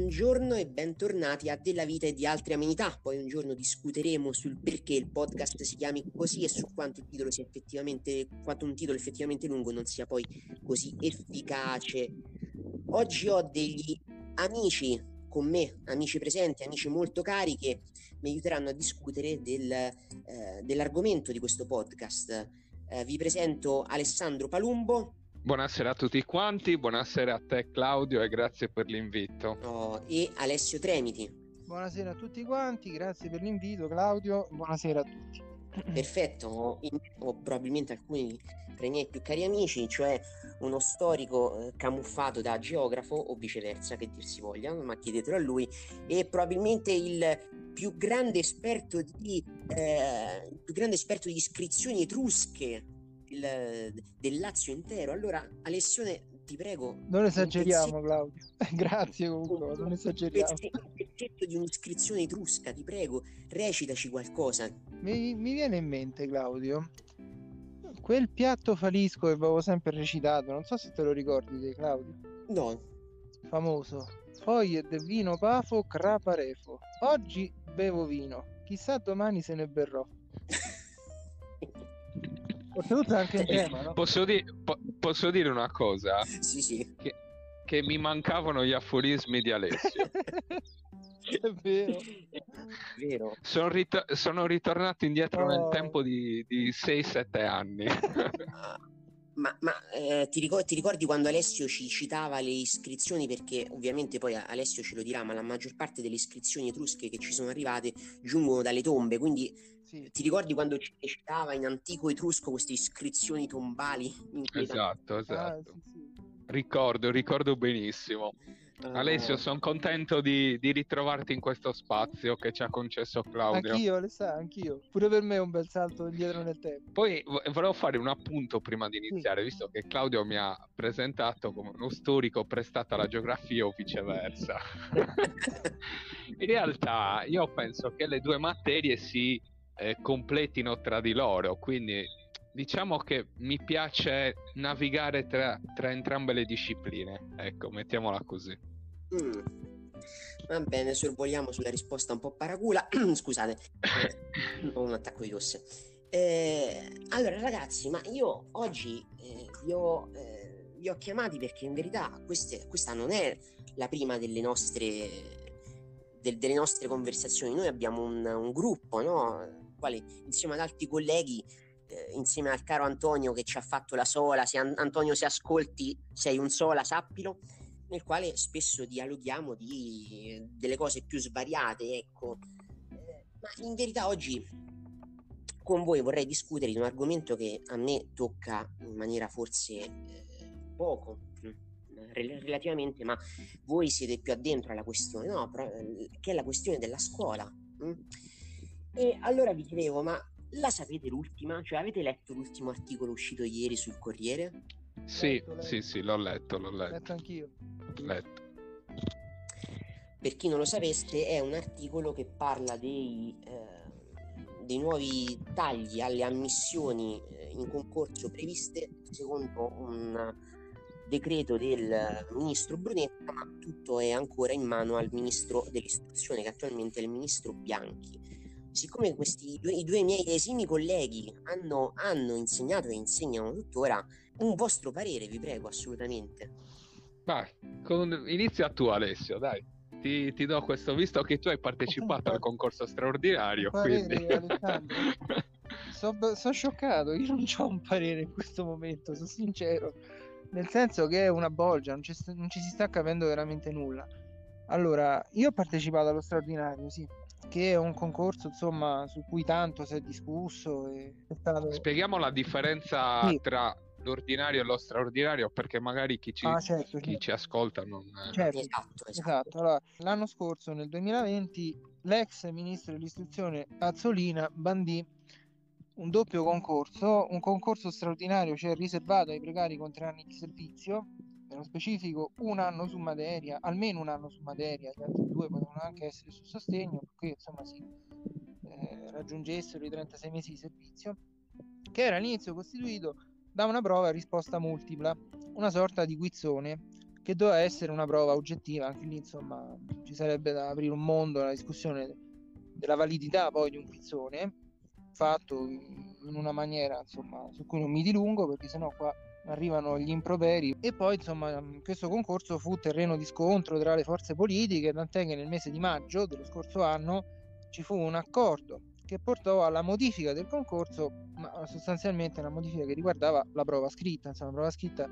buongiorno e bentornati a Della Vita e di altre amenità. Poi un giorno discuteremo sul perché il podcast si chiami così e su quanto quanto un titolo effettivamente lungo non sia poi così efficace. Oggi ho degli amici con me, amici presenti, amici molto cari che mi aiuteranno a discutere del, eh, dell'argomento di questo podcast. Eh, vi presento Alessandro Palumbo. Buonasera a tutti quanti, buonasera a te Claudio e grazie per l'invito. Oh, e Alessio Tremiti. Buonasera a tutti quanti, grazie per l'invito Claudio, buonasera a tutti. Perfetto, ho, ho probabilmente alcuni tra i miei più cari amici, cioè uno storico eh, camuffato da geografo o viceversa, che dir si voglia, ma chiedetelo a lui, e probabilmente il più grande esperto di, eh, il più grande esperto di iscrizioni etrusche il, del Lazio intero. Allora, Alessione, ti prego. Non esageriamo, Claudio. Grazie comunque, non esageriamo. Un pezzetto di un'iscrizione etrusca, ti prego, recitaci qualcosa. Mi, mi viene in mente, Claudio, quel piatto falisco che avevo sempre recitato, non so se te lo ricordi te, Claudio. No. Famoso. Foglie del vino pafo craparefo. Oggi bevo vino, chissà domani se ne berrò. Oltretutto anche in tema, no? Posso, di- po- posso, dire una cosa? Sì, sì. Che, che mi mancavano gli aforismi di Alessio. È vero. vero. Sono, rit- sono, ritornato indietro oh. nel tempo di, di 6-7 anni. Ma, ma eh, ti, ricordi, ti, ricordi, quando Alessio ci citava le iscrizioni? Perché ovviamente poi Alessio ce lo dirà, ma la maggior parte delle iscrizioni etrusche che ci sono arrivate giungono dalle tombe. Quindi sì. ti ricordi quando ci citava in antico etrusco queste iscrizioni tombali? Esatto, esatto. Ah, sì, sì. Ricordo, ricordo benissimo. Uh, Alessio, sono contento di, di, ritrovarti in questo spazio che ci ha concesso Claudio. Anch'io, Alessandro, anch'io. Pure per me è un bel salto indietro nel tempo. Poi volevo fare un appunto prima di iniziare, sì. visto che Claudio mi ha presentato come uno storico prestato alla geografia o viceversa. in realtà io penso che le due materie si eh, completino tra di loro, quindi diciamo che mi piace navigare tra, tra entrambe le discipline, ecco, mettiamola così. Mm. Va bene, sorvoliamo sulla risposta un po' paracula. Scusate, eh, ho un attacco di tosse. Eh, allora, ragazzi, ma io oggi eh, vi, ho, eh, vi, ho, chiamati perché in verità queste, questa non è la prima delle nostre, del, delle nostre conversazioni. Noi abbiamo un, un gruppo, no? Quale insieme ad altri colleghi eh, insieme al caro Antonio che ci ha fatto la sola, se An- Antonio se ascolti sei un sola, sappilo, nel quale spesso dialoghiamo di delle cose più svariate, ecco. Eh, ma in verità oggi con voi vorrei discutere di un argomento che a me tocca in maniera forse eh, poco mm, relativamente, ma voi siete più addentro alla questione, no? Che è la questione della scuola. Mm? E allora vi chiedevo, ma la sapete l'ultima? Cioè avete letto l'ultimo articolo uscito ieri sul Corriere? Sì, letto, letto. sì, sì, l'ho letto, l'ho letto. letto anch'io. Letto. Per chi non lo sapesse, è un articolo che parla dei, eh, dei nuovi tagli alle ammissioni eh, in concorso previste secondo un decreto del ministro Brunetta, ma tutto è ancora in mano al ministro dell'istruzione, che attualmente è il ministro Bianchi siccome questi due, i due miei esimi colleghi hanno, hanno insegnato e insegnano tuttora, un vostro parere, vi prego, assolutamente. Vai, con... inizia tu Alessio, dai. Ti, ti, do questo, visto che tu hai partecipato al concorso straordinario. Parere, quindi... Sono so scioccato, io non ho un parere in questo momento, sono sincero. Nel senso che è una bolgia, non ci, non ci si sta capendo veramente nulla. Allora, io ho partecipato allo straordinario, sì, che è un concorso insomma su cui tanto si è discusso. E è stato... Spieghiamo la differenza sì. tra l'ordinario e lo straordinario perché magari chi ci, ah, certo, chi certo. ci ascolta non... Certo, esatto, esatto. esatto. Allora, l'anno scorso, nel 2020, l'ex ministro dell'istruzione Azzolina bandì un doppio concorso, un concorso straordinario, cioè riservato ai precari con tre anni di servizio nello specifico un anno su materia, almeno un anno su materia, gli altri due potevano anche essere su sostegno, perché insomma si eh, raggiungessero i 36 mesi di servizio, che era all'inizio costituito da una prova a risposta multipla, una sorta di guizzone, che doveva essere una prova oggettiva, anche lì insomma ci sarebbe da aprire un mondo, la discussione della validità poi di un quizzone fatto in una maniera insomma su cui non mi dilungo perché sennò qua arrivano gli improperi e poi insomma questo concorso fu terreno di scontro tra le forze politiche tant'è che nel mese di maggio dello scorso anno ci fu un accordo che portò alla modifica del concorso ma sostanzialmente una modifica che riguardava la prova scritta. Insomma la prova scritta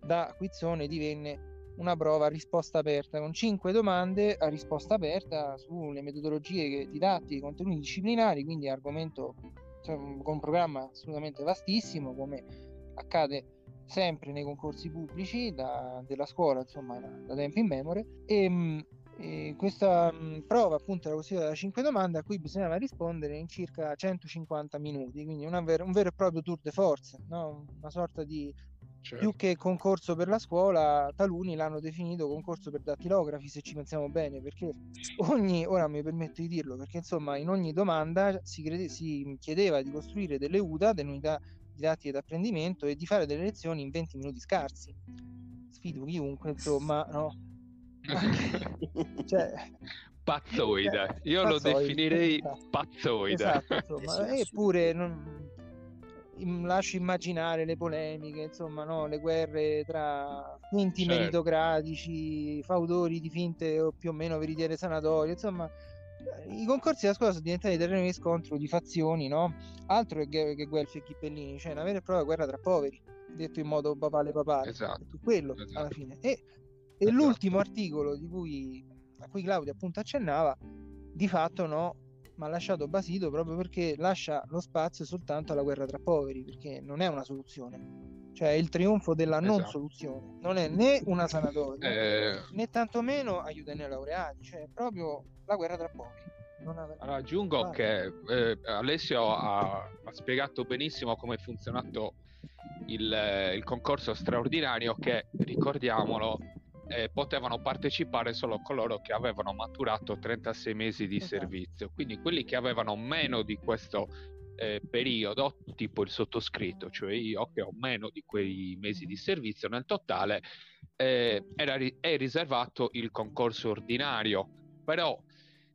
da quizzone divenne una prova a risposta aperta con cinque domande a risposta aperta sulle metodologie didattiche, contenuti disciplinari, quindi argomento cioè, con un programma assolutamente vastissimo come accade sempre nei concorsi pubblici da, della scuola, insomma, da, da tempo in memoria. E, mm, e questa mh, mm, prova appunto era costituita da 5 domande a cui bisognava rispondere in circa 150 minuti, quindi ver- un vero e proprio tour de force, no? una sorta di Certo. Più che concorso per la scuola, taluni l'hanno definito concorso per dattilografi, se ci pensiamo bene, perché ogni, ora mi permetto di dirlo, perché insomma in ogni domanda si, crede, si chiedeva di costruire delle UDA, delle unità didattiche d'apprendimento e di fare delle lezioni in 20 minuti scarsi. Sfido chiunque, insomma, no? cioè, pazzoide, io pazzoide, lo definirei esatto. pazzoide. Esatto, insomma, eppure non, lascio immaginare le polemiche, insomma, no? le guerre tra finti certo. meritocratici, fautori di finte o più o meno veritiere sanatorie, insomma, i concorsi della scuola sono diventati terreno di scontro di fazioni, no? Altro che, che Guelfi e Chippellini, cioè una vera e propria guerra tra poveri, detto in modo papale papale. Esatto. Quello esatto. alla fine. E, e esatto. l'ultimo articolo di cui, a cui Claudio appunto accennava, di fatto no, ma ha lasciato basito proprio perché lascia lo spazio soltanto alla guerra tra poveri, perché non è una soluzione. Cioè è il trionfo della esatto. non soluzione, non è né una sanatoria eh... né tantomeno aiuta ai laureati, cioè è proprio la guerra tra poveri. Allora, aggiungo ah. che eh, Alessio ha, ha, spiegato benissimo come è funzionato il, il concorso straordinario che, ricordiamolo, eh, potevano partecipare solo coloro che avevano maturato 36 mesi di esatto. servizio. Quindi quelli che avevano meno di questo eh, periodo, tipo il sottoscritto, cioè io che ho meno di quei mesi di servizio, nel totale eh, era, è riservato il concorso ordinario. Però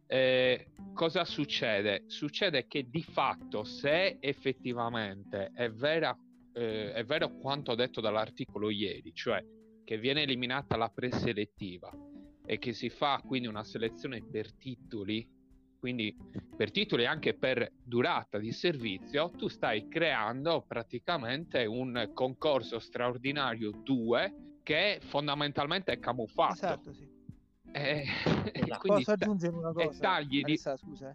eh, cosa succede? Succede che di fatto se effettivamente è, vera, eh, è vero quanto detto dall'articolo ieri, cioè che viene eliminata la preselettiva e che si fa quindi una selezione per titoli, quindi per titoli anche per durata di servizio, tu stai creando praticamente un concorso straordinario 2 che fondamentalmente è camuffato. Esatto, sì. E, esatto. Posso aggiungere una cosa? Tagli di... scusa.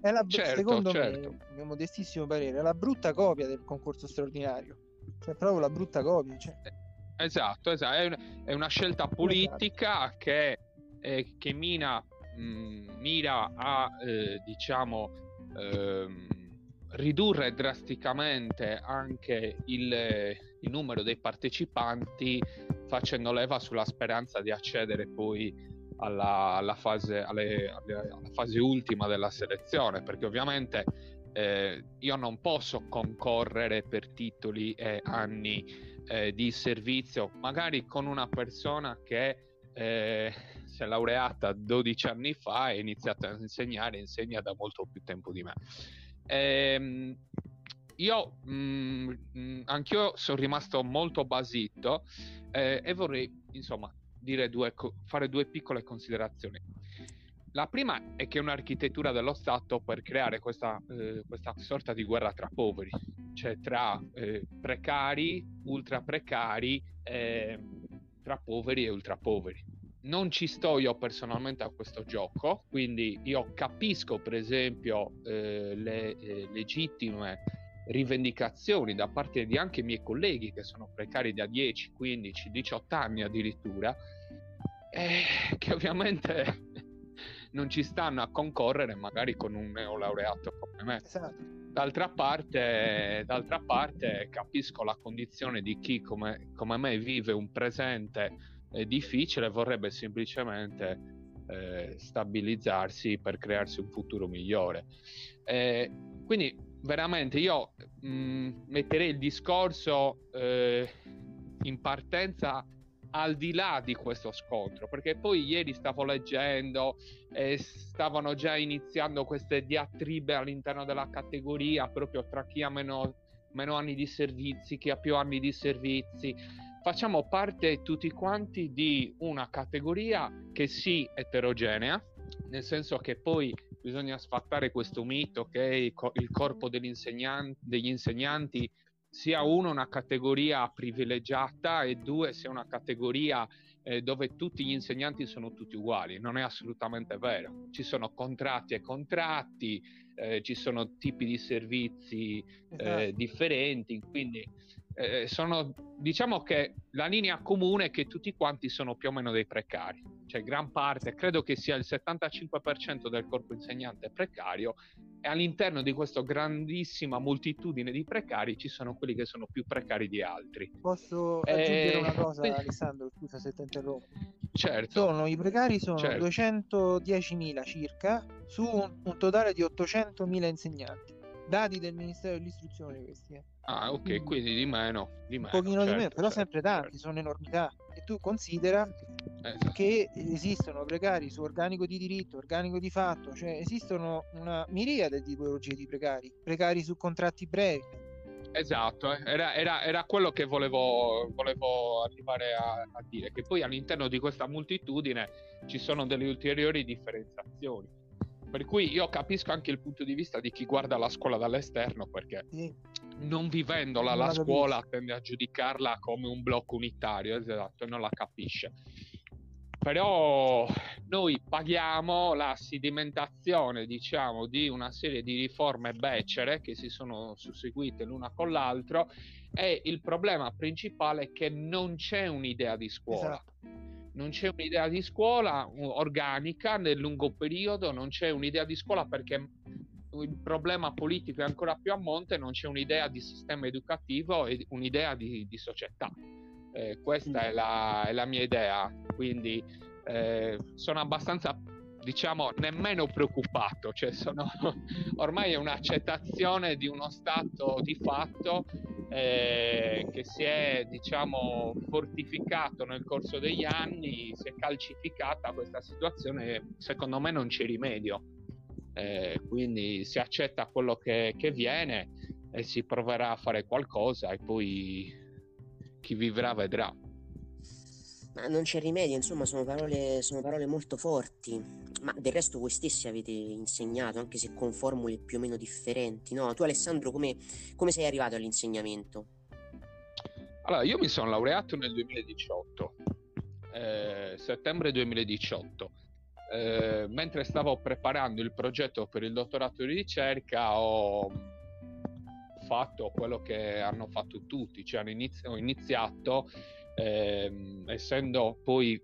È la, certo, secondo certo. me, mio modestissimo parere, è la brutta copia del concorso straordinario. Cioè, proprio la brutta copia. Cioè. Eh, Esatto, esatto. È, un, è una scelta politica esatto. che, eh, che mina, mh, mm, mira a, eh, diciamo, ehm, ridurre drasticamente anche il, il, numero dei partecipanti facendo leva sulla speranza di accedere poi alla, alla, fase, alle, alla fase ultima della selezione, perché ovviamente eh, io non posso concorrere per titoli e anni eh, di servizio, magari con una persona che eh, si è laureata 12 anni fa e ha iniziato a insegnare, insegna da molto più tempo di me. Ehm, io mh, mm, mh, anch'io sono rimasto molto basito eh, e vorrei insomma due, fare due piccole considerazioni. La prima è che un'architettura dello Stato per creare questa, eh, questa sorta di guerra tra poveri, cioè tra eh, precari, ultra precari, eh, tra poveri e ultra poveri. Non ci sto io personalmente a questo gioco, quindi io capisco per esempio eh, le eh, legittime rivendicazioni da parte di anche i miei colleghi che sono precari da 10, 15, 18 anni addirittura, eh, che ovviamente non ci stanno a concorrere magari con un neolaureato come me. Esatto. D'altra parte, d'altra parte capisco la condizione di chi come, come me vive un presente eh, difficile e vorrebbe semplicemente eh, stabilizzarsi per crearsi un futuro migliore. Eh, quindi veramente io mh, mm, metterei il discorso eh, in partenza al di là di questo scontro, perché poi ieri stavo leggendo e stavano già iniziando queste diatribe all'interno della categoria proprio tra chi ha meno, meno anni di servizi, chi ha più anni di servizi. Facciamo parte tutti quanti di una categoria che sì eterogenea, nel senso che poi bisogna sfattare questo mito che il corpo degli insegnanti, degli insegnanti sia uno una categoria privilegiata e due sia una categoria eh, dove tutti gli insegnanti sono tutti uguali. Non è assolutamente vero. Ci sono contratti e contratti, eh, ci sono tipi di servizi eh, esatto. differenti, quindi eh, sono, diciamo che la linea comune è che tutti quanti sono più o meno dei precari, cioè gran parte, credo che sia il 75% del corpo insegnante precario e all'interno di questa grandissima moltitudine di precari ci sono quelli che sono più precari di altri. Posso aggiungere eh, una cosa quindi... Alessandro, scusa se ti interrompo. Certo. Sono, I precari sono certo. 210.000 circa su un, un totale di 800.000 insegnanti dati del Ministero dell'Istruzione questi. Eh. Ah, ok, mm. quindi di meno, di meno. Un pochino certo, di meno, però certo, sempre tanti, certo. sono enormità. E tu considera esatto. che esistono precari su organico di diritto, organico di fatto, cioè esistono una miriade di tipologie di precari, precari su contratti brevi. Esatto, eh. era, era, era, quello che volevo, volevo arrivare a, a dire, che poi all'interno di questa moltitudine ci sono delle ulteriori differenziazioni per cui io capisco anche il punto di vista di chi guarda la scuola dall'esterno perché sì. non vivendola la scuola tende a giudicarla come un blocco unitario, esatto, e non la capisce. Però noi paghiamo la sedimentazione, diciamo, di una serie di riforme becere che si sono susseguite l'una con l'altra e il problema principale è che non c'è un'idea di scuola. Esatto non c'è un'idea di scuola organica nel lungo periodo, non c'è un'idea di scuola perché il problema politico è ancora più a monte, non c'è un'idea di sistema educativo e un'idea di, di società. Eh, questa è la, è la, mia idea, quindi eh, sono abbastanza diciamo nemmeno preoccupato, cioè sono ormai è un'accettazione di uno stato di fatto eh, che si è diciamo fortificato nel corso degli anni, si è calcificata questa situazione, secondo me non c'è rimedio. Eh, quindi si accetta quello che, che viene e si proverà a fare qualcosa e poi chi vivrà vedrà. Ma non c'è rimedio, insomma, sono parole, sono parole molto forti. Ma del resto voi stessi avete insegnato, anche se con formule più o meno differenti, no? Tu Alessandro, come, come sei arrivato all'insegnamento? Allora, io mi sono laureato nel 2018, eh, settembre 2018. Eh, mentre stavo preparando il progetto per il dottorato di ricerca ho fatto quello che hanno fatto tutti, cioè ho iniziato ehm, essendo poi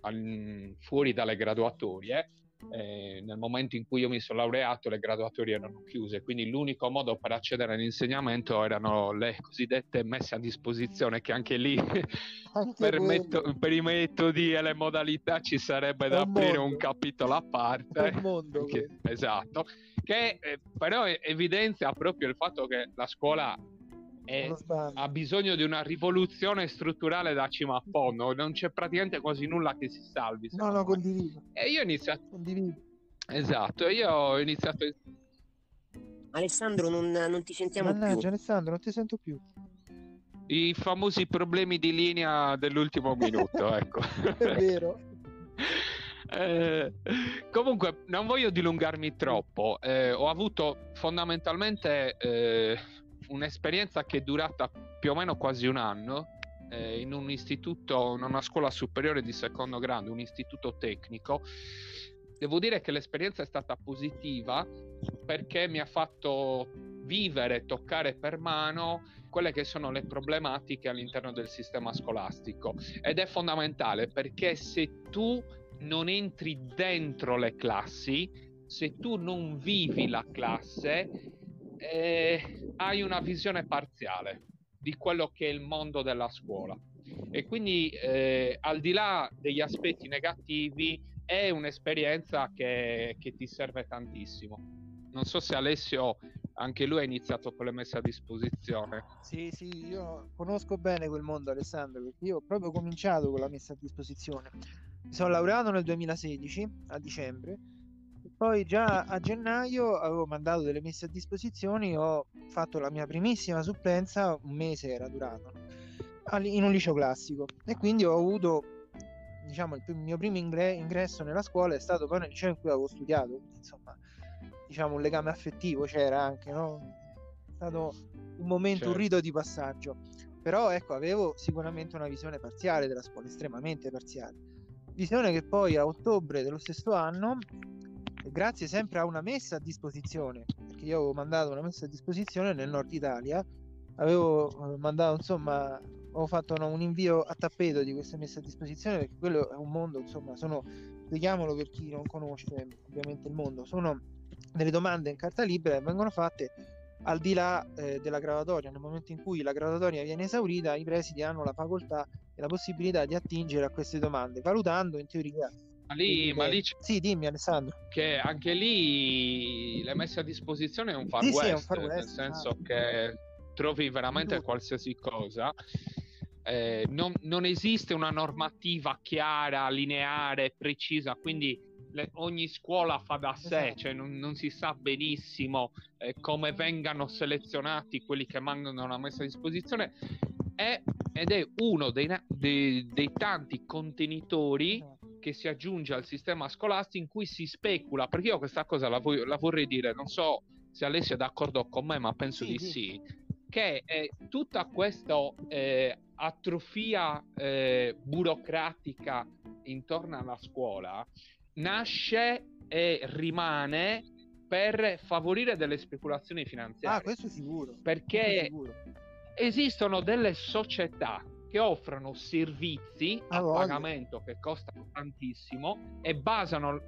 al, fuori dalle graduatorie, eh, nel momento in cui io mi sono laureato le graduatorie erano chiuse, quindi l'unico modo per accedere all'insegnamento erano le cosiddette messe a disposizione, che anche lì per, metto, per, i metodi e le modalità ci sarebbe da aprire mondo. un capitolo a parte. Un mondo, che, esatto, che eh, però evidenzia proprio il fatto che la scuola è, ha bisogno di una rivoluzione strutturale da cima a fondo, non c'è praticamente quasi nulla che si salvi. No, no, condivido. E io ho iniziato... Condivido. Esatto, io ho iniziato... Alessandro, non, non ti sentiamo Mannaggia, più. Alessandro, non ti sento più. I famosi problemi di linea dell'ultimo minuto, ecco. È vero. Eh, comunque, non voglio dilungarmi troppo. Eh, ho avuto fondamentalmente eh, un'esperienza che è durata più o meno quasi un anno eh, in un istituto, in una scuola superiore di secondo grado, un istituto tecnico. Devo dire che l'esperienza è stata positiva perché mi ha fatto vivere, toccare per mano quelle che sono le problematiche all'interno del sistema scolastico ed è fondamentale perché se tu non entri dentro le classi, se tu non vivi la classe, eh, hai una visione parziale di quello che è il mondo della scuola e quindi eh, al di là degli aspetti negativi è un'esperienza che, che, ti serve tantissimo. Non so se Alessio anche lui ha iniziato con le messe a disposizione. Sì, sì, io conosco bene quel mondo Alessandro, perché io ho proprio cominciato con la messa a disposizione. Mi sono laureato nel 2016, a dicembre, poi già a gennaio avevo mandato delle messe a disposizione, ho fatto la mia primissima supplenza, un mese era durato, in un liceo classico, e quindi ho avuto diciamo, il mio primo ingresso nella scuola è stato poi nel liceo in cui avevo studiato, quindi insomma, diciamo, un legame affettivo c'era anche, no? È stato un momento, certo. un rito di passaggio. Però ecco, avevo sicuramente una visione parziale della scuola, estremamente parziale. Visione che poi a ottobre dello stesso anno, grazie sempre a una messa a disposizione, perché io avevo mandato una messa a disposizione nel nord Italia, avevo eh, mandato insomma ho fatto no, un invio a tappeto di queste messe a disposizione perché quello è un mondo, insomma, sono, spieghiamolo per chi non conosce ovviamente il mondo, sono delle domande in carta libera che vengono fatte al di là eh, della graduatoria. Nel momento in cui la graduatoria viene esaurita, i presidi hanno la facoltà e la possibilità di attingere a queste domande, valutando in teoria ma lì, ma lì sì, dimmi Alessandro. Che anche lì le messe a disposizione è un far, sì, west, sì, è un far west, nel senso ah. che trovi veramente qualsiasi cosa eh, non, non, esiste una normativa chiara, lineare, precisa, quindi le, ogni scuola fa da sé, esatto. cioè non, non, si sa benissimo eh, come vengano selezionati quelli che mandano una messa a disposizione è, ed è uno dei, dei, dei tanti contenitori. Che si aggiunge al sistema scolastico in cui si specula, perché io questa cosa la, voglio, la vorrei dire, non so se Alessia è d'accordo con me, ma penso sì, di sì. sì che eh, tutta questa eh, atrofia eh, burocratica intorno alla scuola nasce e rimane per favorire delle speculazioni finanziarie. Ah, questo sicuro. Perché sicuro. esistono delle società che offrono servizi a, a pagamento che costano tantissimo e basano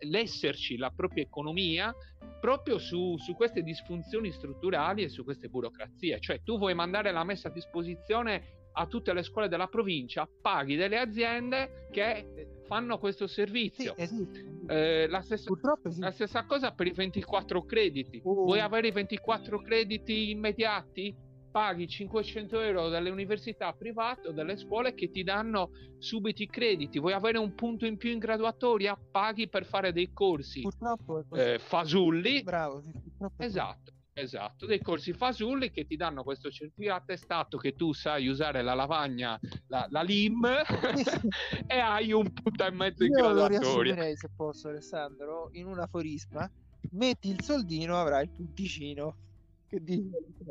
l'esserci, la propria economia proprio su, su, queste disfunzioni strutturali e su queste burocrazie. Cioè tu vuoi mandare la messa a disposizione a tutte le scuole della provincia, paghi delle aziende che fanno questo servizio. Sì, esiste. Eh, la, stessa, la, stessa, cosa per i 24 crediti. Uh. Vuoi avere i 24 crediti immediati? Paghi 500 euro dalle università private o dalle scuole che ti danno subito i crediti. Vuoi avere un punto in più in graduatoria? Paghi per fare dei corsi purtroppo eh, fasulli. Bravo, sì, esatto. Esatto, dei corsi fasulli che ti danno questo certificato attestato che tu sai usare la lavagna, la, la LIM e hai un punto e mezzo in Io graduatoria. Io lo se posso Alessandro, in un aforisma, metti il soldino avrai il punticino.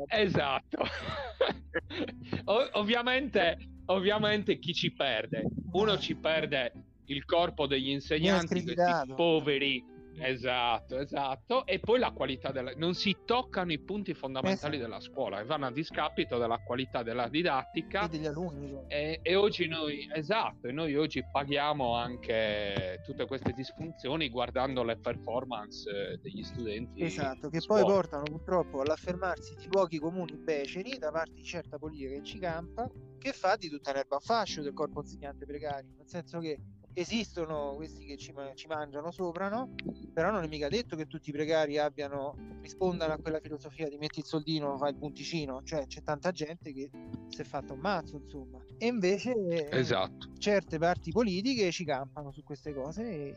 Esatto. o- ovviamente, ovviamente chi ci perde? Uno ci perde il corpo degli insegnanti, questi poveri Esatto, esatto. E poi la qualità della... Non si toccano i punti fondamentali esatto. della scuola e vanno a discapito della qualità della didattica. E degli alunni. E, e, oggi noi, esatto, e noi oggi paghiamo anche tutte queste disfunzioni guardando le performance eh, degli studenti. Esatto, che poi portano purtroppo all'affermarsi di luoghi comuni beceri da parte di certa politica che ci campa, che fa di tutta l'erba a fascio del corpo insegnante precario. Nel senso che esistono questi che ci, ci, mangiano sopra, no? Però non è mica detto che tutti i precari abbiano, rispondano a quella filosofia di metti il soldino, fai il punticino, cioè c'è tanta gente che si è fatta un mazzo, insomma. E invece esatto. certe parti politiche ci campano su queste cose e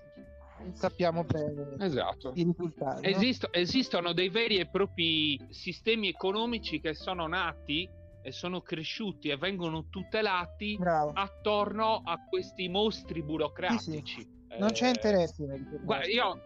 sappiamo bene esatto. i risultati. Esisto, no? Esistono dei veri e propri sistemi economici che sono nati sono cresciuti e vengono tutelati Bravo. attorno a questi mostri burocratici. Sì, sì. Non c'è interesse. Guarda, io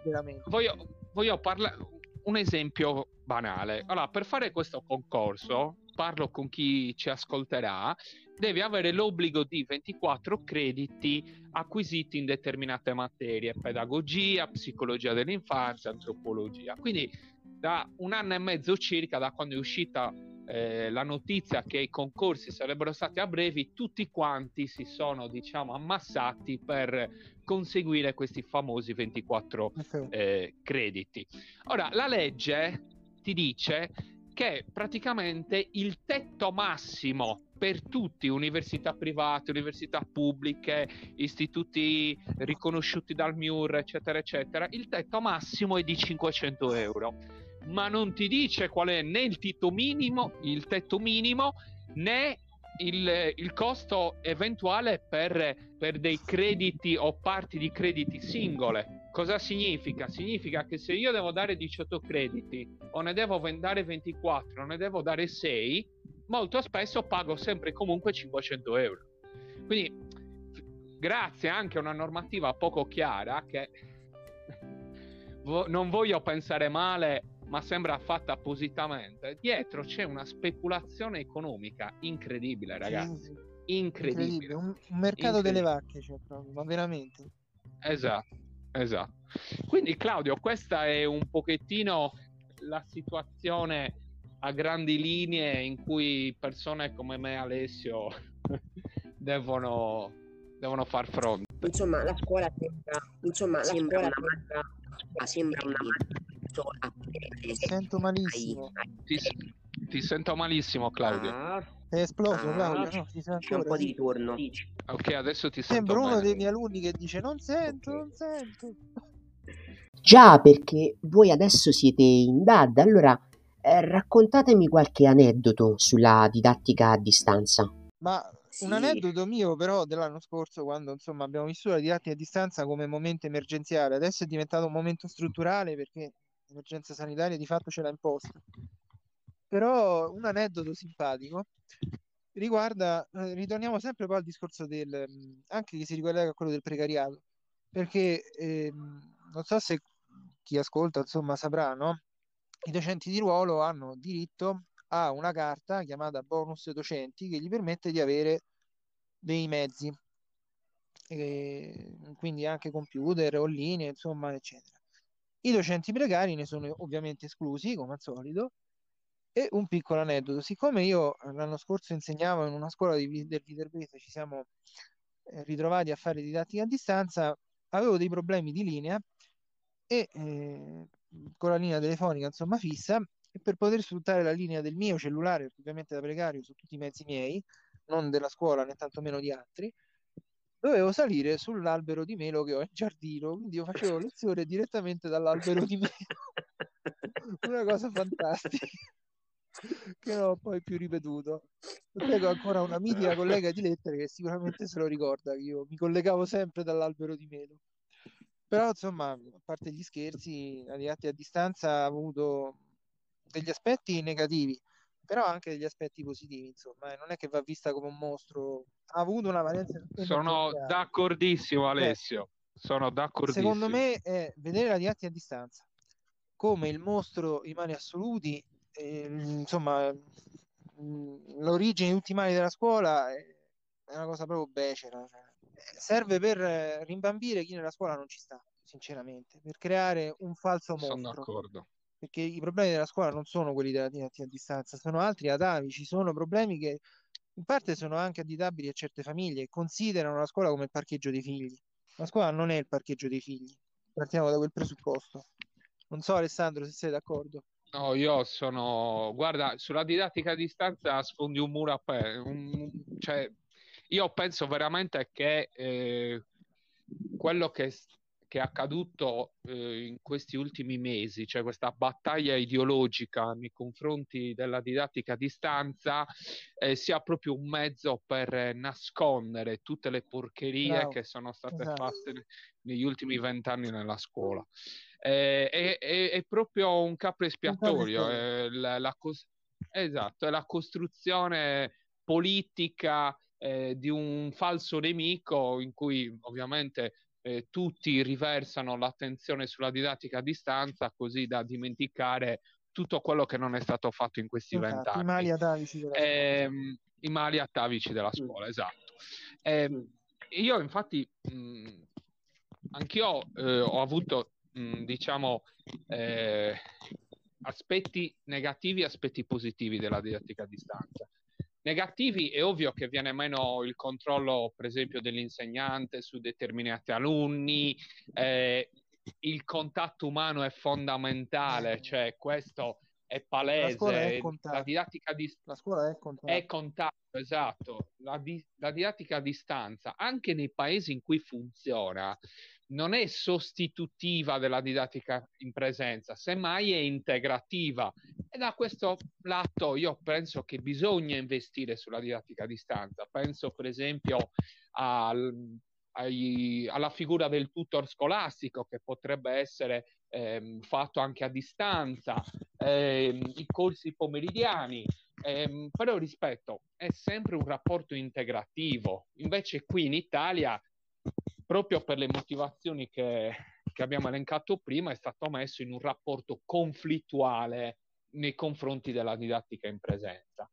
voglio, voglio parlare un esempio banale. Allora, per fare questo concorso, parlo con chi ci ascolterà, devi avere l'obbligo di 24 crediti acquisiti in determinate materie, pedagogia, psicologia dell'infanzia, antropologia. Quindi da un anno e mezzo circa, da quando è uscita eh, la notizia che i concorsi sarebbero stati a brevi, tutti quanti si sono, diciamo, ammassati per conseguire questi famosi 24 eh, crediti. Ora, la legge ti dice che praticamente il tetto massimo per tutti, università private, università pubbliche, istituti riconosciuti dal MIUR, eccetera, eccetera, il tetto massimo è di 500 euro ma non ti dice qual è né il minimo, il tetto minimo né il, il costo eventuale per, per dei crediti o parti di crediti singole. Cosa significa? Significa che se io devo dare 18 crediti o ne devo dare 24 o ne devo dare 6, molto spesso pago sempre comunque 500 euro. Quindi grazie anche a una normativa poco chiara che non voglio pensare male ma sembra fatta appositamente. Dietro c'è una speculazione economica incredibile, ragazzi. Incredibile. incredibile. Un, un mercato incredibile. delle vacche, cioè, proprio, ma veramente. Esatto, esatto. Quindi, Claudio, questa è un pochettino la situazione a grandi linee in cui persone come me, Alessio, devono, devono far fronte. Insomma, la scuola sembra, insomma, la sembra scuola una, sembra una ti sento malissimo. Ti, ti, sento malissimo, Claudio. Ah, è esploso, ah, Claudio. No, c'è un po' di ritorno. Ok, adesso ti sento. Sembra uno dei miei alunni che dice: Non sento, okay. non sento. Già, perché voi adesso siete in DAD, allora eh, raccontatemi qualche aneddoto sulla didattica a distanza. Ma sì. un aneddoto mio però dell'anno scorso quando insomma abbiamo vissuto la didattica a distanza come momento emergenziale, adesso è diventato un momento strutturale perché l'emergenza sanitaria di fatto ce l'ha imposta. Però un aneddoto simpatico riguarda, eh, ritorniamo sempre poi al discorso del, mm, anche che si ricollega a quello del precariato, perché eh, non so se chi ascolta insomma saprà, no? I docenti di ruolo hanno diritto a una carta chiamata bonus docenti che gli permette di avere dei mezzi, e quindi anche computer o linee, insomma, eccetera. I docenti precari ne sono ovviamente esclusi, come al solito. E un piccolo aneddoto, siccome io eh, l'anno scorso insegnavo in una scuola di, del Viterbese, ci siamo eh, ritrovati a fare didattica a distanza, avevo dei problemi di linea e eh, con la linea telefonica insomma fissa e per poter sfruttare la linea del mio cellulare, ovviamente da precario su tutti i mezzi miei, non della scuola né tantomeno di altri, dovevo salire sull'albero di melo che ho in giardino, quindi io facevo lezione direttamente dall'albero di melo. Una cosa fantastica che non ho poi più ripetuto. Prego ancora una mitica collega di lettere che sicuramente se lo ricorda che io mi collegavo sempre dall'albero di melo. Però insomma, a parte gli scherzi, didattica a distanza ha avuto degli aspetti negativi però ha anche degli aspetti positivi, insomma, eh. non è che va vista come un mostro, ha avuto una valenza. Sono d'accordissimo, Alessio. Eh, Sono d'accordissimo. Secondo me è vedere la didattica a distanza come il mostro i mali assoluti, eh, insomma, mm, l'origine di tutti i mali della scuola è una cosa proprio becera. Cioè. Serve per rimbambire chi nella scuola non ci sta, sinceramente, per creare un falso mostro. Sono d'accordo perché i problemi della scuola non sono quelli della didattica a distanza, sono altri atavici, sono problemi che in parte sono anche additabili a certe famiglie che considerano la scuola come il parcheggio dei figli. La scuola non è il parcheggio dei figli, partiamo da quel presupposto. Non so Alessandro se sei d'accordo. No, io sono, guarda, sulla didattica a distanza sfondi un muro aperto, un... cioè, io penso veramente che eh, quello che che è accaduto eh, in questi ultimi mesi, cioè questa battaglia ideologica nei confronti della didattica a distanza, eh, sia proprio un mezzo per nascondere tutte le porcherie Bravo. che sono state esatto. fatte negli ultimi vent'anni nella scuola. Eh, è, è, è, proprio un capo espiatorio, è la, la cos- esatto, è la costruzione politica eh, di un falso nemico in cui ovviamente eh, tutti riversano l'attenzione sulla didattica a distanza così da dimenticare tutto quello che non è stato fatto in questi esatto, vent'anni. I mali atavici della scuola. Eh, I mali atavici della scuola, mm. esatto. Eh, io infatti, mh, anch'io eh, ho avuto, mh, diciamo, eh, aspetti negativi e aspetti positivi della didattica a distanza negativi è ovvio che viene meno il controllo, per esempio, dell'insegnante su determinati alunni, eh, il contatto umano è fondamentale, eh. cioè questo è palese. La, è la didattica di... La scuola è contatto. È contatto, esatto. La, di... la didattica a distanza, anche nei paesi in cui funziona, non è sostitutiva della didattica in presenza, semmai è integrativa. E da questo lato io penso che bisogna investire sulla didattica a distanza. Penso per esempio al, ai, alla figura del tutor scolastico che potrebbe essere ehm, fatto anche a distanza, ehm, i corsi pomeridiani, ehm, però rispetto, è sempre un rapporto integrativo. Invece qui in Italia, proprio per le motivazioni che, che abbiamo elencato prima, è stato messo in un rapporto conflittuale nei confronti della didattica in presenza.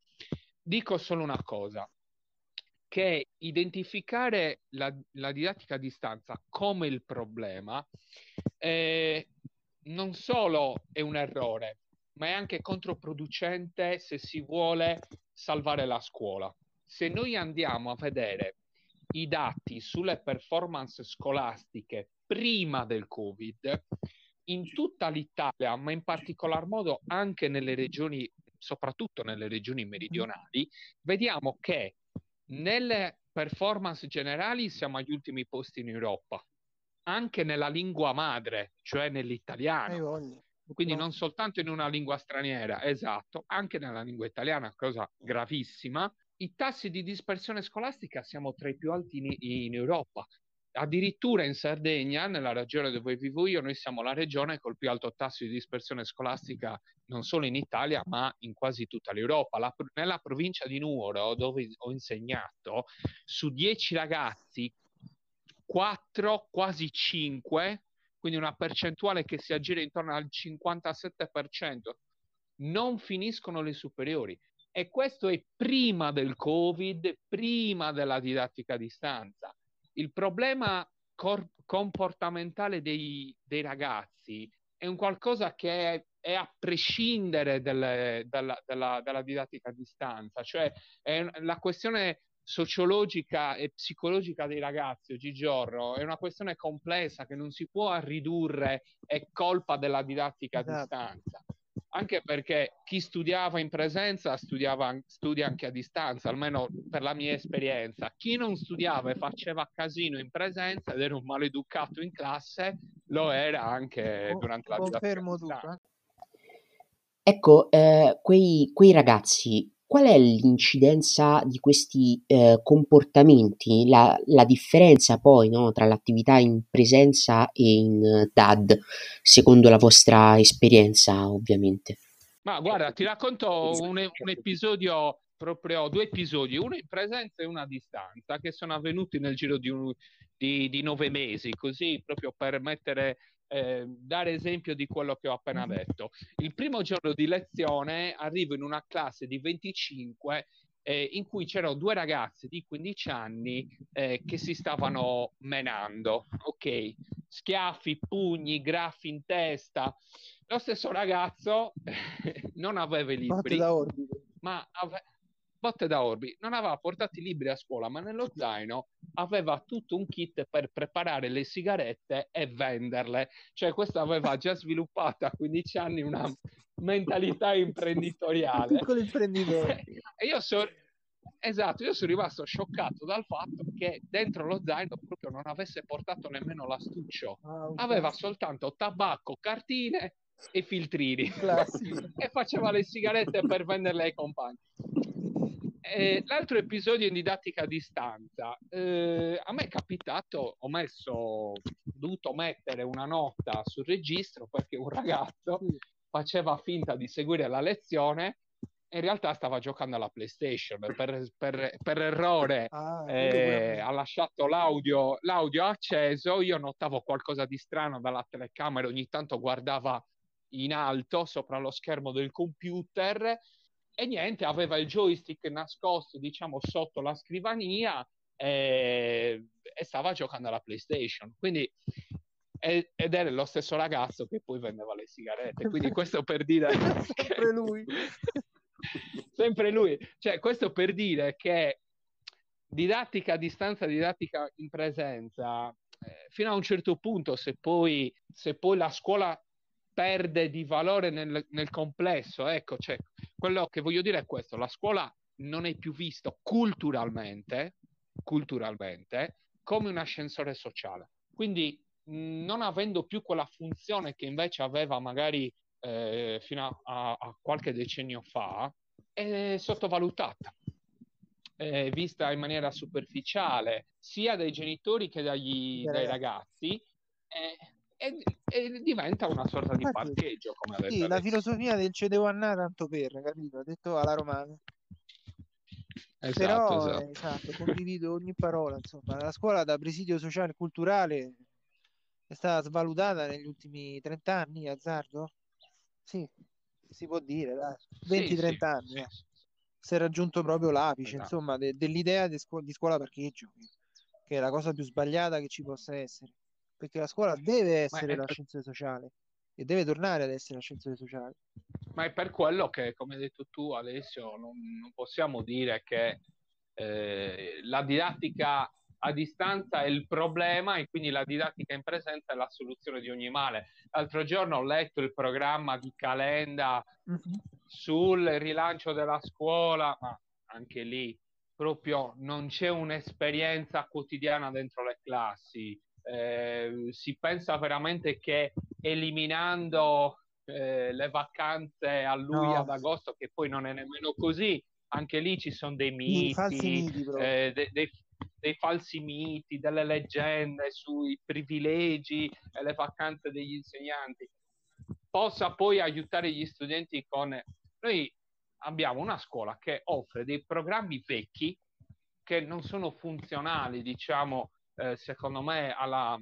Dico solo una cosa, che identificare la, la didattica a distanza come il problema eh, non solo è un errore, ma è anche controproducente se si vuole salvare la scuola. Se noi andiamo a vedere i dati sulle performance scolastiche prima del Covid, in tutta l'Italia, ma in particolar modo anche nelle regioni, soprattutto nelle regioni meridionali, vediamo che nelle performance generali siamo agli ultimi posti in Europa, anche nella lingua madre, cioè nell'italiano. Quindi non soltanto in una lingua straniera, esatto, anche nella lingua italiana, cosa gravissima. I tassi di dispersione scolastica siamo tra i più alti in, in Europa. Addirittura in Sardegna, nella regione dove vivo io, noi siamo la regione col più alto tasso di dispersione scolastica non solo in Italia, ma in quasi tutta l'Europa. La, nella provincia di Nuoro, dove ho insegnato, su 10 ragazzi, 4, quasi 5, quindi una percentuale che si aggira intorno al 57%, non finiscono le superiori. E questo è prima del Covid, prima della didattica a distanza. Il problema cor- comportamentale dei, dei, ragazzi è un qualcosa che è, è a prescindere delle, dalla, dalla, dalla, didattica a distanza, cioè la questione sociologica e psicologica dei ragazzi oggigiorno è una questione complessa che non si può ridurre è colpa della didattica esatto. a distanza anche perché chi studiava in presenza studiava, studia anche a distanza, almeno per la mia esperienza. Chi non studiava e faceva casino in presenza ed era un maleducato in classe, lo era anche durante la Confermo tutto. Eh. Ecco, eh, quei, quei ragazzi qual è l'incidenza di questi eh, comportamenti, la, la, differenza poi no, tra l'attività in presenza e in DAD, secondo la vostra esperienza ovviamente? Ma guarda, ti racconto un, un episodio, proprio due episodi, uno in presenza e uno a distanza, che sono avvenuti nel giro di, un, di, di nove mesi, così proprio per mettere eh, dare esempio di quello che ho appena mm-hmm. detto. Il primo giorno di lezione arrivo in una classe di 25 eh, in cui c'erano due ragazze di 15 anni eh, che si stavano menando, ok? Schiaffi, pugni, graffi in testa. Lo stesso ragazzo non aveva i libri, ma ave- botte da orbi, non aveva portato i libri a scuola, ma nello zaino aveva tutto un kit per preparare le sigarette e venderle. Cioè, questo aveva già sviluppato a 15 anni una mentalità imprenditoriale. Piccolo imprenditore. e io sono... Esatto, io sono rimasto scioccato dal fatto che dentro lo zaino proprio non avesse portato nemmeno l'astuccio. Ah, okay. Aveva soltanto tabacco, cartine e filtrini. e faceva le sigarette per venderle ai compagni. Eh, l'altro episodio in didattica a distanza, eh, a me è capitato, ho messo, ho dovuto mettere una nota sul registro perché un ragazzo faceva finta di seguire la lezione e in realtà stava giocando alla PlayStation. Per, per, per errore ah, eh, ha lasciato l'audio, l'audio acceso, io notavo qualcosa di strano dalla telecamera, ogni tanto guardava in alto sopra lo schermo del computer e niente, aveva il joystick nascosto, diciamo, sotto la scrivania e, e stava giocando alla PlayStation. Quindi, ed era lo stesso ragazzo che poi vendeva le sigarette. Quindi, questo per dire. sempre lui. sempre lui. Cioè, questo per dire che didattica a distanza, didattica in presenza, eh, fino a un certo punto, se poi, se poi la scuola perde di valore nel, nel complesso. Ecco, cioè, quello che voglio dire è questo: la scuola non è più vista culturalmente, culturalmente come un ascensore sociale. Quindi non avendo più quella funzione che invece aveva magari eh, fino a, a, qualche decennio fa, è sottovalutata, è vista in maniera superficiale sia dai genitori che dagli, dai ragazzi. E, e, e, diventa una sorta di parcheggio come sì, la filosofia del cedevo a tanto per capito? ha detto alla romana esatto, però esatto. Eh, esatto, condivido ogni parola insomma la scuola da presidio sociale e culturale è stata svalutata negli ultimi 30 anni, azzardo? Sì, si può dire, 20-30 sì, anni. Sì, eh. Si è raggiunto proprio l'apice, esatto. insomma, de- dell'idea di, scu- di scuola parcheggio, che è la cosa più sbagliata che ci possa essere. Perché la scuola deve essere la scienza sociale e deve tornare ad essere la scienza sociale. Ma è per quello che, come hai detto tu, Alessio, non, non possiamo dire che eh, la didattica a distanza è il problema e quindi la didattica in presenza è la soluzione di ogni male. L'altro giorno ho letto il programma di Calenda uh-huh. sul rilancio della scuola, ma anche lì proprio non c'è un'esperienza quotidiana dentro le classi. Eh, si pensa veramente che eliminando eh, le vacanze a luglio no. ad agosto, che poi non è nemmeno così, anche lì ci sono dei miti, miti eh, dei, dei, dei falsi miti, delle leggende sui privilegi e le vacanze degli insegnanti, possa poi aiutare gli studenti con... Noi abbiamo una scuola che offre dei programmi vecchi che non sono funzionali, diciamo, eh, secondo me, alla,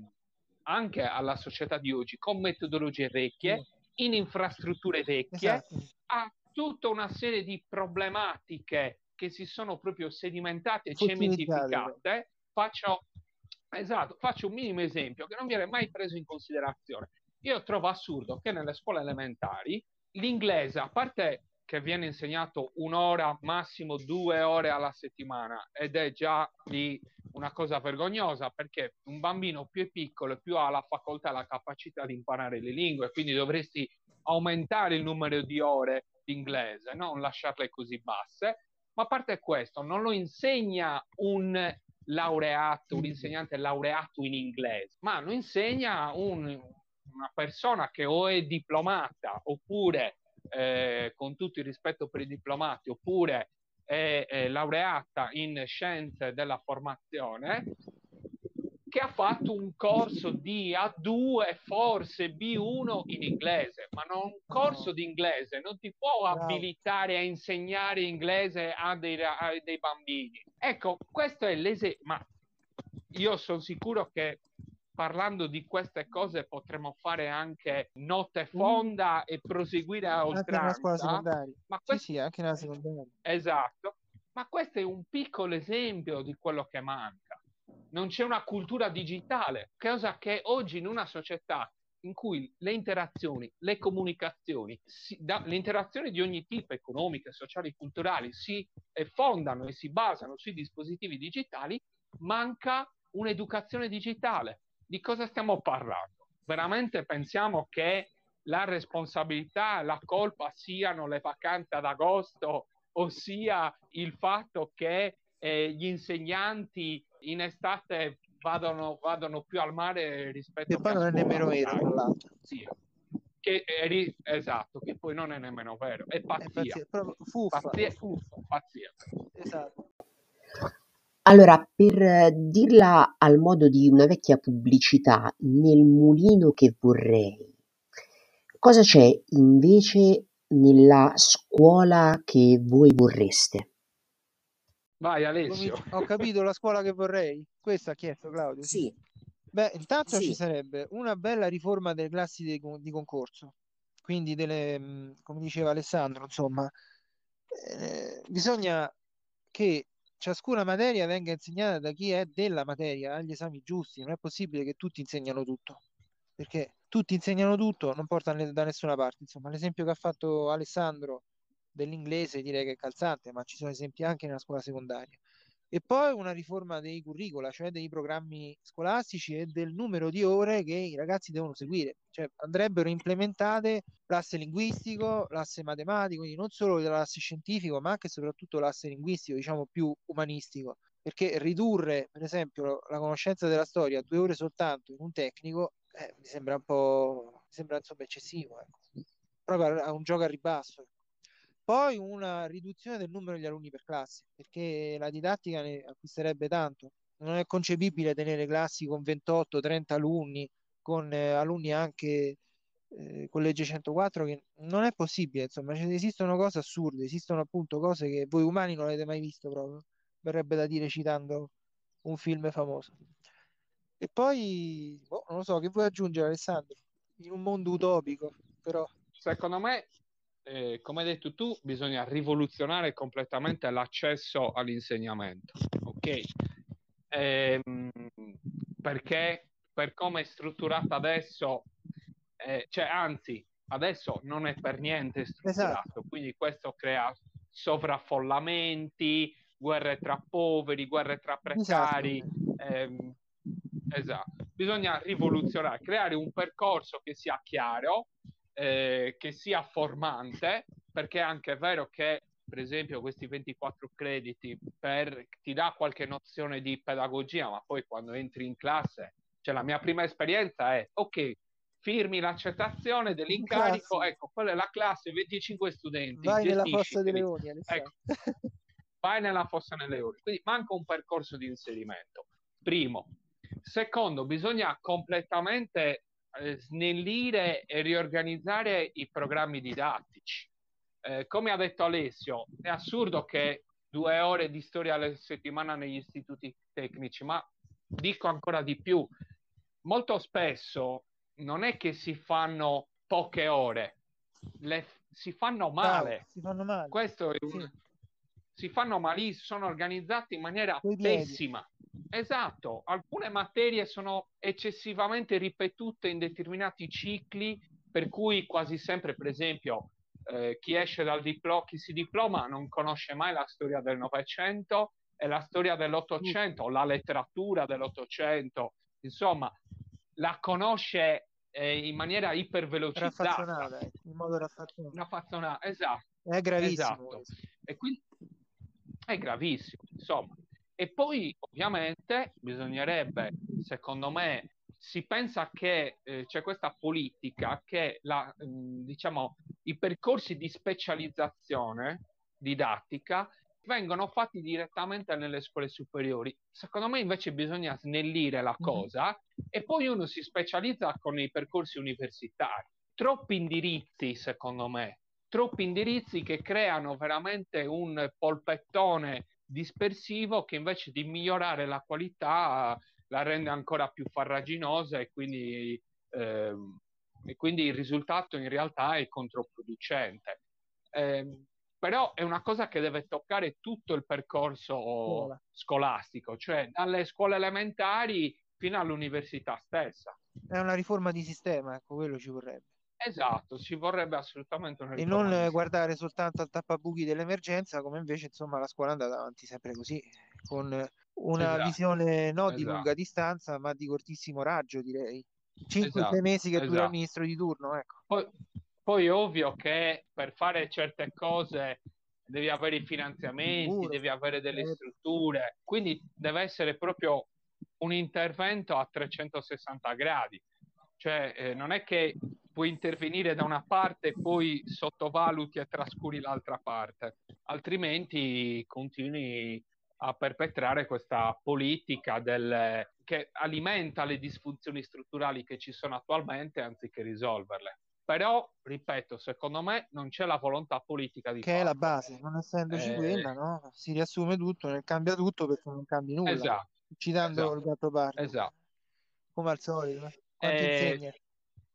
anche alla società di oggi, con metodologie vecchie, in infrastrutture vecchie, esatto. ha tutta una serie di problematiche che si sono proprio sedimentate e cementificate. Faccio, esatto, faccio un minimo esempio che non viene mai preso in considerazione. Io trovo assurdo che nelle scuole elementari l'inglese, a parte che viene insegnato un'ora, massimo due ore alla settimana, ed è già lì una cosa vergognosa perché un bambino più è piccolo più ha la facoltà e la capacità di imparare le lingue, quindi dovresti aumentare il numero di ore di inglese, non lasciarle così basse. Ma a parte questo, non lo insegna un laureato, un insegnante laureato in inglese, ma lo insegna un, una persona che o è diplomata oppure, eh, con tutto il rispetto per i diplomati, oppure è, è laureata in scienze della formazione che ha fatto un corso di A2, forse B1 in inglese, ma non un corso di inglese, non ti può abilitare a insegnare inglese a dei, a dei bambini. Ecco, questo è l'esempio, ma io sono sicuro che parlando di queste cose potremmo fare anche notte mm. fonda mm. e proseguire a oltranza. Ma questo... Sì, sì, anche nella secondaria. Esatto. Ma questo è un piccolo esempio di quello che manca non c'è una cultura digitale, cosa che oggi in una società in cui le interazioni, le comunicazioni, si, da, le interazioni di ogni tipo, economiche, sociali, culturali, si fondano e si basano sui dispositivi digitali, manca un'educazione digitale. Di cosa stiamo parlando? Veramente pensiamo che la responsabilità, la colpa siano le vacanze ad agosto, ossia il fatto che eh, gli insegnanti in estate vadano, vadano più al mare rispetto che poi non è nemmeno vero tra l'altro sì. che è, esatto che poi non è nemmeno vero è pazzia, è pazzia, fuffa, pazzia, fuffa. pazzia. esatto allora, per dirla al modo di una vecchia pubblicità, nel mulino che vorrei, cosa c'è invece nella scuola che voi vorreste? Vai Alessio. Ho capito la scuola che vorrei. Questa ha chiesto Claudio. Sì. Beh, intanto sì. ci sarebbe una bella riforma delle classi di, di concorso. Quindi delle, come diceva Alessandro, insomma, eh, bisogna che ciascuna materia venga insegnata da chi è della materia, agli esami giusti. Non è possibile che tutti insegnano tutto. Perché tutti insegnano tutto, non porta da nessuna parte. Insomma, l'esempio che ha fatto Alessandro dell'inglese direi che è calzante, ma ci sono esempi anche nella scuola secondaria. E poi una riforma dei curricula, cioè dei programmi scolastici e del numero di ore che i ragazzi devono seguire. Cioè andrebbero implementate l'asse linguistico, l'asse matematico, quindi non solo l'asse scientifico, ma anche e soprattutto l'asse linguistico, diciamo più umanistico. perché ridurre, per esempio, la conoscenza della storia a due ore soltanto in un tecnico eh, mi sembra un po' mi sembra insomma eccessivo, ecco. proprio a un gioco a ribasso. Poi una riduzione del numero degli alunni per classe, perché la didattica ne acquisterebbe tanto. Non è concepibile tenere classi con 28-30 alunni, con eh, alunni anche eh, con legge 104 che non è possibile, insomma, cioè, esistono cose assurde, esistono appunto cose che voi umani non avete mai visto proprio, verrebbe da dire citando un film famoso. E poi, boh, non lo so, che vuoi aggiungere Alessandro? In un mondo utopico, però... Secondo me, eh, come hai detto tu, bisogna rivoluzionare completamente l'accesso all'insegnamento, ok? Ehm, perché per come è strutturata adesso eh, cioè anzi adesso non è per niente strutturato, esatto. quindi questo crea sovraffollamenti, guerre tra poveri, guerre tra precari. Esatto. Ehm, esatto. Bisogna rivoluzionare, creare un percorso che sia chiaro, eh, che sia formante, perché è anche vero che per esempio questi 24 crediti per, ti dà qualche nozione di pedagogia, ma poi quando entri in classe, cioè la mia prima esperienza è ok, firmi l'accettazione dell'incarico, classe. ecco, quella è la classe, 25 studenti. Vai nella fossa delle leoni, ecco, vai nella fossa delle leoni. Quindi manca un percorso di inserimento. Primo. Secondo, bisogna completamente snellire e riorganizzare i programmi didattici. Eh, come ha detto Alessio, è assurdo che due ore di storia alla settimana negli istituti tecnici, ma dico ancora di più. Molto spesso non è che si fanno poche ore, le, si fanno male. Ah, si fanno male. Questo è un, sì. Si fanno malissimo, sono organizzati in maniera pessima. Esatto, alcune materie sono eccessivamente ripetute in determinati cicli, per cui quasi sempre, per esempio, eh, chi esce dal diploma, chi si diploma non conosce mai la storia del Novecento e la storia dell'Ottocento, la letteratura dell'Ottocento, insomma, la conosce eh, in maniera ipervelocizzata. In modo raffazzonato. Raffazzonato, esatto. È gravissimo. Esatto. E quindi è gravissimo, insomma. E poi, ovviamente, bisognerebbe, secondo me, si pensa che eh, c'è questa politica che la, mh, diciamo, i percorsi di specializzazione didattica vengono fatti direttamente nelle scuole superiori. Secondo me invece bisogna snellire la mhm. cosa mm-hmm. e poi uno si specializza con i percorsi universitari. Troppi indirizzi, secondo me, troppi indirizzi che creano veramente un polpettone dispersivo che invece di migliorare la qualità la rende ancora più farraginosa e quindi, ehm, e quindi il risultato in realtà è controproducente. Eh, però è una cosa che deve toccare tutto il percorso Scuola. scolastico, cioè dalle scuole elementari fino all'università stessa. È una riforma di sistema, ecco, quello ci vorrebbe. Esatto, ci vorrebbe assolutamente una. E non guardare soltanto al tappabuchi dell'emergenza, come invece insomma la scuola è andata avanti sempre così, con una esatto. visione no di esatto. lunga distanza, ma di cortissimo raggio, direi. 5-6 esatto. mesi che dura il esatto. ministro di turno, ecco. Poi, poi ovvio che per fare certe cose devi avere i finanziamenti, devi avere delle certo. strutture, quindi deve essere proprio un intervento a 360 gradi. Cioè, eh, non è che puoi intervenire da una parte e poi sottovaluti e trascuri l'altra parte, altrimenti continui a perpetrare questa politica del, che alimenta le disfunzioni strutturali che ci sono attualmente anziché risolverle. Però, ripeto, secondo me non c'è la volontà politica di Che farlo. è la base, non essendoci eh... quella, no? Si riassume tutto, ne cambia tutto perché non cambi nulla. Esatto. Citando esatto. il gatto pardo. Esatto. Come al solito. Eh,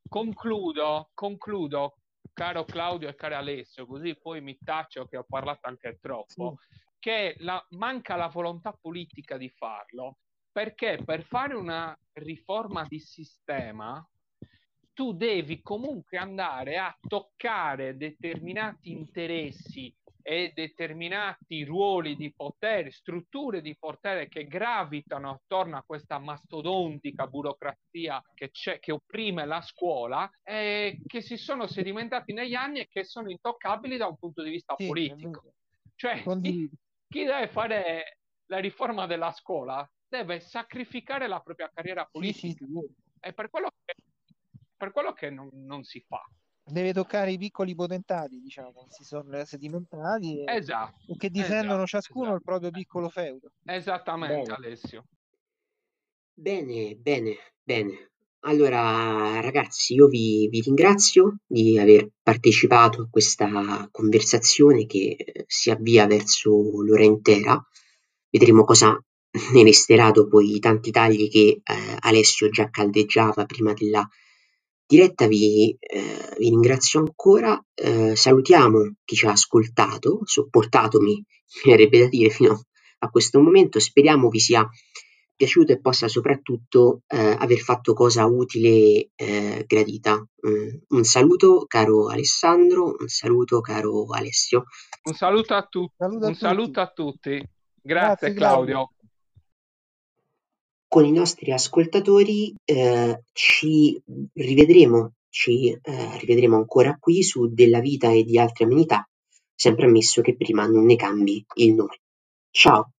concludo, concludo, caro Claudio e caro Alessio, così poi mi taccio che ho parlato anche troppo, sì. che la, manca la volontà politica di farlo, perché per fare una riforma di sistema tu devi comunque andare a toccare determinati interessi e determinati ruoli di potere, strutture di potere che gravitano attorno a questa mastodontica burocrazia che, c'è, che opprime la scuola e che si sono sedimentati negli anni e che sono intoccabili da un punto di vista sì, politico. Cioè, chi, chi, deve fare la riforma della scuola, deve sacrificare la propria carriera politica. Sì, sì. È per quello che, per quello che non, non, si fa. Deve toccare i piccoli potentati, diciamo, si sono sedimentati e, esatto, e che difendono esatto, ciascuno esatto. il proprio piccolo feudo. Esattamente, bene. Alessio. Bene, bene, bene. Allora, ragazzi, io vi, vi ringrazio di aver partecipato a questa conversazione che si avvia verso l'ora intera. Vedremo cosa ne resterà dopo i tanti tagli che eh, Alessio già caldeggiava prima della diretta. Vi, eh, vi ringrazio ancora. Eh, salutiamo chi ci ha ascoltato, sopportatomi, mi verrebbe da dire, fino a questo momento. Speriamo vi sia piaciuto e possa soprattutto eh, aver fatto cosa utile e eh, gradita. Mm, un saluto caro Alessandro, un saluto caro Alessio. Un saluto a, tu- saluto a un tutti. Saluto a tutti. Grazie, Grazie Claudio. Claudio. Con i nostri ascoltatori eh, ci rivedremo, ci eh, rivedremo ancora qui su Della Vita e di altre amenità, sempre ammesso che prima non ne cambi il nome. Ciao!